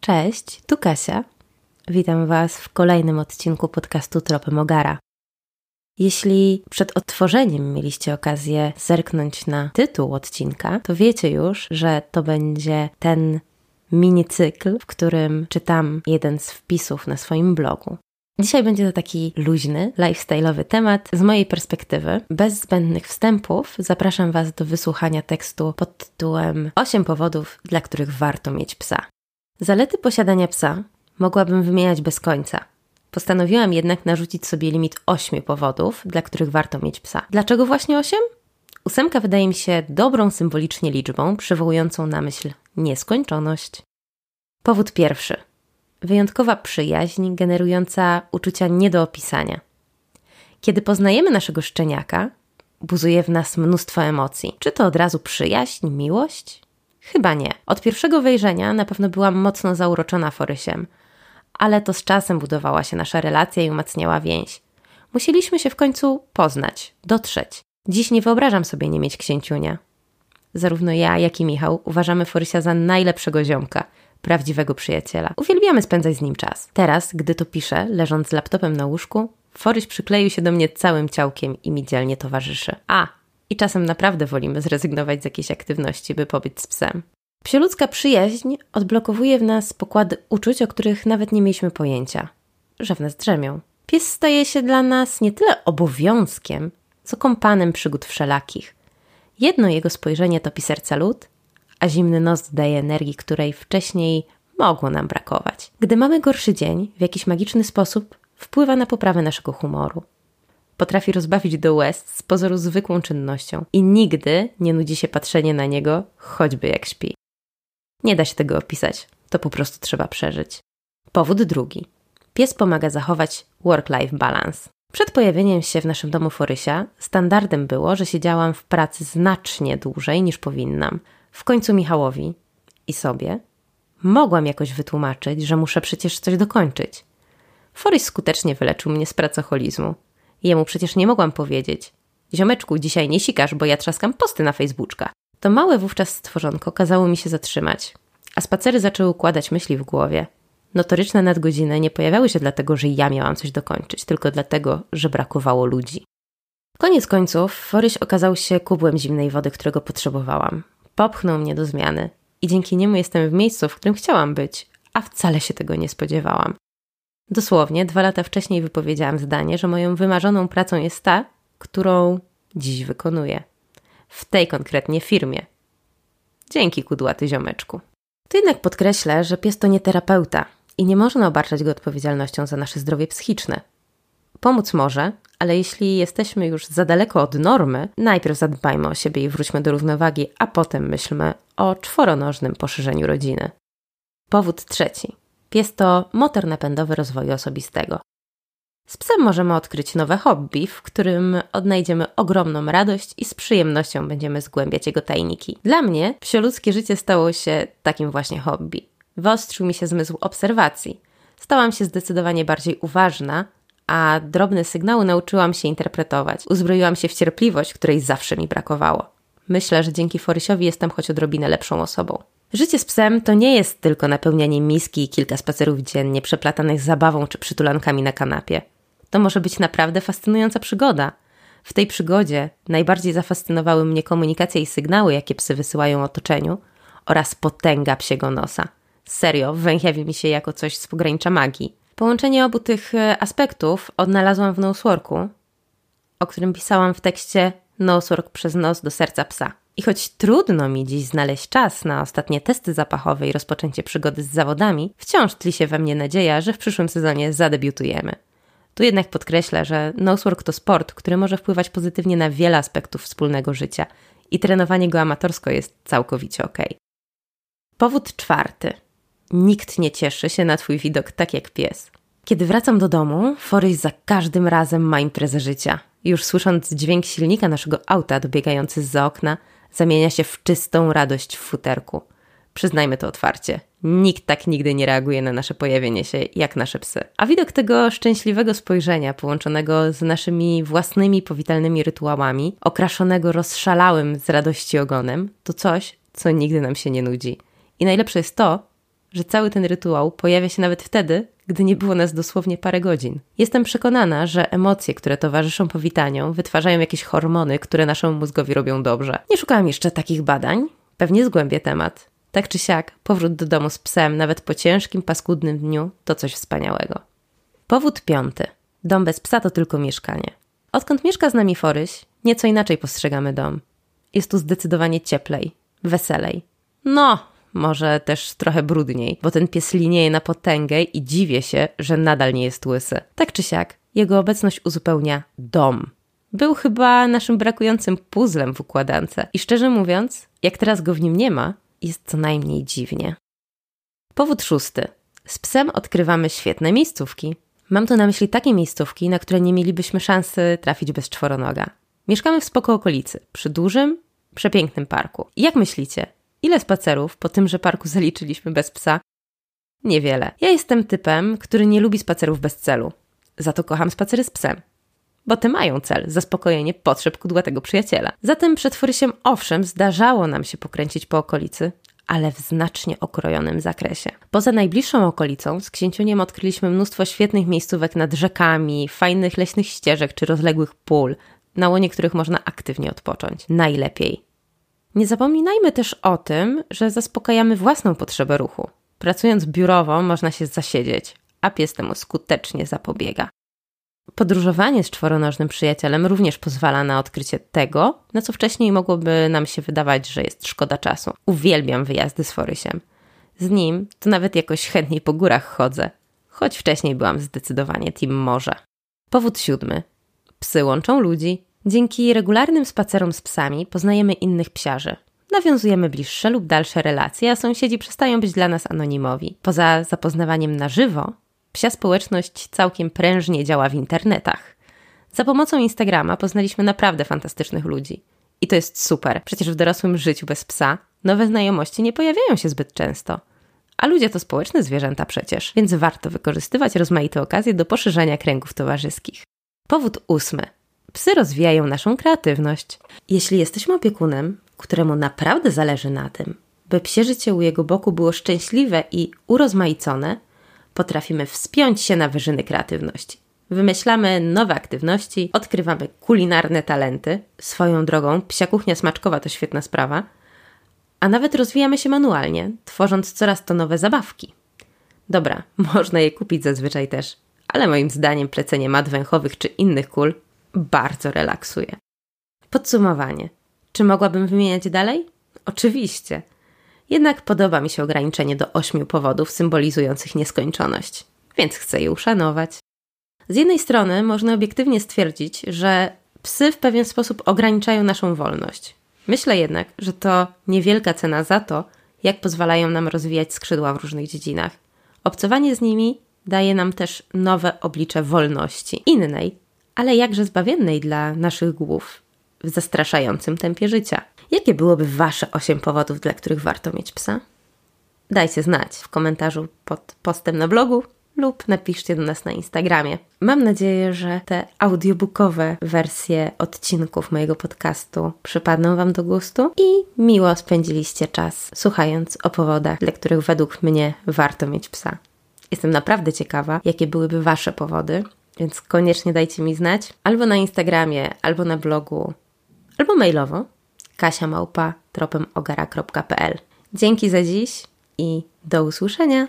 Cześć, tu Kasia. Witam Was w kolejnym odcinku podcastu Tropy Mogara. Jeśli przed odtworzeniem mieliście okazję zerknąć na tytuł odcinka, to wiecie już, że to będzie ten mini cykl, w którym czytam jeden z wpisów na swoim blogu. Dzisiaj będzie to taki luźny, lifestyle'owy temat z mojej perspektywy. Bez zbędnych wstępów zapraszam Was do wysłuchania tekstu pod tytułem 8 powodów, dla których warto mieć psa. Zalety posiadania psa mogłabym wymieniać bez końca. Postanowiłam jednak narzucić sobie limit 8 powodów, dla których warto mieć psa. Dlaczego właśnie 8? Ósemka wydaje mi się dobrą symbolicznie liczbą, przywołującą na myśl nieskończoność. Powód pierwszy. Wyjątkowa przyjaźń generująca uczucia nie do opisania. Kiedy poznajemy naszego szczeniaka, buzuje w nas mnóstwo emocji. Czy to od razu przyjaźń, miłość? Chyba nie. Od pierwszego wejrzenia na pewno byłam mocno zauroczona Forysiem, ale to z czasem budowała się nasza relacja i umacniała więź. Musieliśmy się w końcu poznać, dotrzeć. Dziś nie wyobrażam sobie nie mieć księciunia. Zarówno ja, jak i Michał uważamy Forysia za najlepszego ziomka, prawdziwego przyjaciela. Uwielbiamy spędzać z nim czas. Teraz, gdy to piszę, leżąc z laptopem na łóżku, Foryś przykleił się do mnie całym ciałkiem i mi dzielnie towarzyszy. A, i czasem naprawdę wolimy zrezygnować z jakiejś aktywności, by pobyć z psem. Psioludzka przyjaźń odblokowuje w nas pokłady uczuć, o których nawet nie mieliśmy pojęcia, że w nas drzemią. Pies staje się dla nas nie tyle obowiązkiem, co kompanem przygód wszelakich. Jedno jego spojrzenie topi serca lód, a zimny nos daje energii, której wcześniej mogło nam brakować. Gdy mamy gorszy dzień, w jakiś magiczny sposób wpływa na poprawę naszego humoru. Potrafi rozbawić do łez z pozoru zwykłą czynnością i nigdy nie nudzi się patrzenie na niego, choćby jak śpi. Nie da się tego opisać, to po prostu trzeba przeżyć. Powód drugi. Pies pomaga zachować work-life balance. Przed pojawieniem się w naszym domu Forysia standardem było, że siedziałam w pracy znacznie dłużej niż powinnam. W końcu Michałowi i sobie mogłam jakoś wytłumaczyć, że muszę przecież coś dokończyć. Forys skutecznie wyleczył mnie z pracoholizmu. Jemu przecież nie mogłam powiedzieć. Ziomeczku, dzisiaj nie sikasz, bo ja trzaskam posty na Facebooka. To małe wówczas stworzonko kazało mi się zatrzymać, a spacery zaczęły układać myśli w głowie. Notoryczne nadgodziny nie pojawiały się dlatego, że ja miałam coś dokończyć, tylko dlatego, że brakowało ludzi. Koniec końców, Foryś okazał się kubłem zimnej wody, którego potrzebowałam. Popchnął mnie do zmiany i dzięki niemu jestem w miejscu, w którym chciałam być, a wcale się tego nie spodziewałam. Dosłownie dwa lata wcześniej wypowiedziałam zdanie, że moją wymarzoną pracą jest ta, którą dziś wykonuję. W tej konkretnie firmie. Dzięki kudłaty ziomeczku. To jednak podkreślę, że pies to nie terapeuta i nie można obarczać go odpowiedzialnością za nasze zdrowie psychiczne. Pomóc może, ale jeśli jesteśmy już za daleko od normy, najpierw zadbajmy o siebie i wróćmy do równowagi, a potem myślmy o czworonożnym poszerzeniu rodziny. Powód trzeci. Pies to motor napędowy rozwoju osobistego. Z psem możemy odkryć nowe hobby, w którym odnajdziemy ogromną radość i z przyjemnością będziemy zgłębiać jego tajniki. Dla mnie psioludzkie życie stało się takim właśnie hobby. Wyostrzył mi się zmysł obserwacji. Stałam się zdecydowanie bardziej uważna, a drobne sygnały nauczyłam się interpretować. Uzbroiłam się w cierpliwość, której zawsze mi brakowało. Myślę, że dzięki Forysiowi jestem choć odrobinę lepszą osobą. Życie z psem to nie jest tylko napełnianie miski i kilka spacerów dziennie, przeplatanych zabawą czy przytulankami na kanapie. To może być naprawdę fascynująca przygoda. W tej przygodzie najbardziej zafascynowały mnie komunikacja i sygnały, jakie psy wysyłają otoczeniu oraz potęga psiego nosa. Serio, węchiawi mi się jako coś z pogranicza magii. Połączenie obu tych e, aspektów odnalazłam w Noseworku, o którym pisałam w tekście Nosework przez nos do serca psa. I choć trudno mi dziś znaleźć czas na ostatnie testy zapachowe i rozpoczęcie przygody z zawodami, wciąż tli się we mnie nadzieja, że w przyszłym sezonie zadebiutujemy. Tu jednak podkreślę, że nosework to sport, który może wpływać pozytywnie na wiele aspektów wspólnego życia i trenowanie go amatorsko jest całkowicie ok. Powód czwarty. Nikt nie cieszy się na Twój widok tak jak pies. Kiedy wracam do domu, Forys za każdym razem ma imprezę życia. Już słysząc dźwięk silnika naszego auta dobiegający z za okna, zamienia się w czystą radość w futerku. Przyznajmy to otwarcie. Nikt tak nigdy nie reaguje na nasze pojawienie się jak nasze psy. A widok tego szczęśliwego spojrzenia, połączonego z naszymi własnymi powitalnymi rytuałami, okraszonego rozszalałym z radości ogonem, to coś, co nigdy nam się nie nudzi. I najlepsze jest to, że cały ten rytuał pojawia się nawet wtedy, gdy nie było nas dosłownie parę godzin. Jestem przekonana, że emocje, które towarzyszą powitaniom, wytwarzają jakieś hormony, które naszemu mózgowi robią dobrze. Nie szukałam jeszcze takich badań, pewnie zgłębię temat. Tak czy siak, powrót do domu z psem, nawet po ciężkim, paskudnym dniu, to coś wspaniałego. Powód piąty. Dom bez psa to tylko mieszkanie. Odkąd mieszka z nami Foryś, nieco inaczej postrzegamy dom. Jest tu zdecydowanie cieplej, weselej. No, może też trochę brudniej, bo ten pies linieje na potęgę i dziwię się, że nadal nie jest łysy. Tak czy siak, jego obecność uzupełnia dom. Był chyba naszym brakującym puzzlem w układance i szczerze mówiąc, jak teraz go w nim nie ma, jest co najmniej dziwnie. Powód szósty. Z psem odkrywamy świetne miejscówki. Mam tu na myśli takie miejscówki, na które nie mielibyśmy szansy trafić bez czworonoga. Mieszkamy w spoko okolicy, przy dużym, przepięknym parku. Jak myślicie, ile spacerów po tymże parku zaliczyliśmy bez psa? Niewiele. Ja jestem typem, który nie lubi spacerów bez celu. Za to kocham spacery z psem. Bo te mają cel zaspokojenie potrzeb kudłatego przyjaciela. Zatem przed Forysiem owszem zdarzało nam się pokręcić po okolicy, ale w znacznie okrojonym zakresie. Poza najbliższą okolicą z księciuniem odkryliśmy mnóstwo świetnych miejscówek nad rzekami, fajnych leśnych ścieżek czy rozległych pól, na łonie których można aktywnie odpocząć. Najlepiej. Nie zapominajmy też o tym, że zaspokajamy własną potrzebę ruchu. Pracując biurowo można się zasiedzieć, a pies temu skutecznie zapobiega. Podróżowanie z czworonożnym przyjacielem również pozwala na odkrycie tego, na co wcześniej mogłoby nam się wydawać, że jest szkoda czasu. Uwielbiam wyjazdy z Forysiem. Z nim to nawet jakoś chętniej po górach chodzę, choć wcześniej byłam zdecydowanie team morze. Powód siódmy. Psy łączą ludzi. Dzięki regularnym spacerom z psami poznajemy innych psiarzy. Nawiązujemy bliższe lub dalsze relacje, a sąsiedzi przestają być dla nas anonimowi. Poza zapoznawaniem na żywo, Psia społeczność całkiem prężnie działa w internetach. Za pomocą Instagrama poznaliśmy naprawdę fantastycznych ludzi. I to jest super. Przecież w dorosłym życiu bez psa nowe znajomości nie pojawiają się zbyt często. A ludzie to społeczne zwierzęta przecież, więc warto wykorzystywać rozmaite okazje do poszerzania kręgów towarzyskich. Powód ósmy. Psy rozwijają naszą kreatywność. Jeśli jesteśmy opiekunem, któremu naprawdę zależy na tym, by psie życie u jego boku było szczęśliwe i urozmaicone, potrafimy wspiąć się na wyżyny kreatywności. Wymyślamy nowe aktywności, odkrywamy kulinarne talenty. Swoją drogą, psia kuchnia smaczkowa to świetna sprawa. A nawet rozwijamy się manualnie, tworząc coraz to nowe zabawki. Dobra, można je kupić zazwyczaj też, ale moim zdaniem plecenie mat węchowych czy innych kul bardzo relaksuje. Podsumowanie. Czy mogłabym wymieniać dalej? Oczywiście. Jednak podoba mi się ograniczenie do ośmiu powodów symbolizujących nieskończoność, więc chcę je uszanować. Z jednej strony można obiektywnie stwierdzić, że psy w pewien sposób ograniczają naszą wolność. Myślę jednak, że to niewielka cena za to, jak pozwalają nam rozwijać skrzydła w różnych dziedzinach. Obcowanie z nimi daje nam też nowe oblicze wolności, innej, ale jakże zbawiennej dla naszych głów w zastraszającym tempie życia. Jakie byłoby Wasze 8 powodów, dla których warto mieć psa? Dajcie znać w komentarzu pod postem na blogu lub napiszcie do nas na Instagramie. Mam nadzieję, że te audiobookowe wersje odcinków mojego podcastu przypadną Wam do gustu i miło spędziliście czas słuchając o powodach, dla których według mnie warto mieć psa. Jestem naprawdę ciekawa, jakie byłyby Wasze powody, więc koniecznie dajcie mi znać albo na Instagramie, albo na blogu, albo mailowo kasiamałpa tropemogara.pl. Dzięki za dziś i do usłyszenia.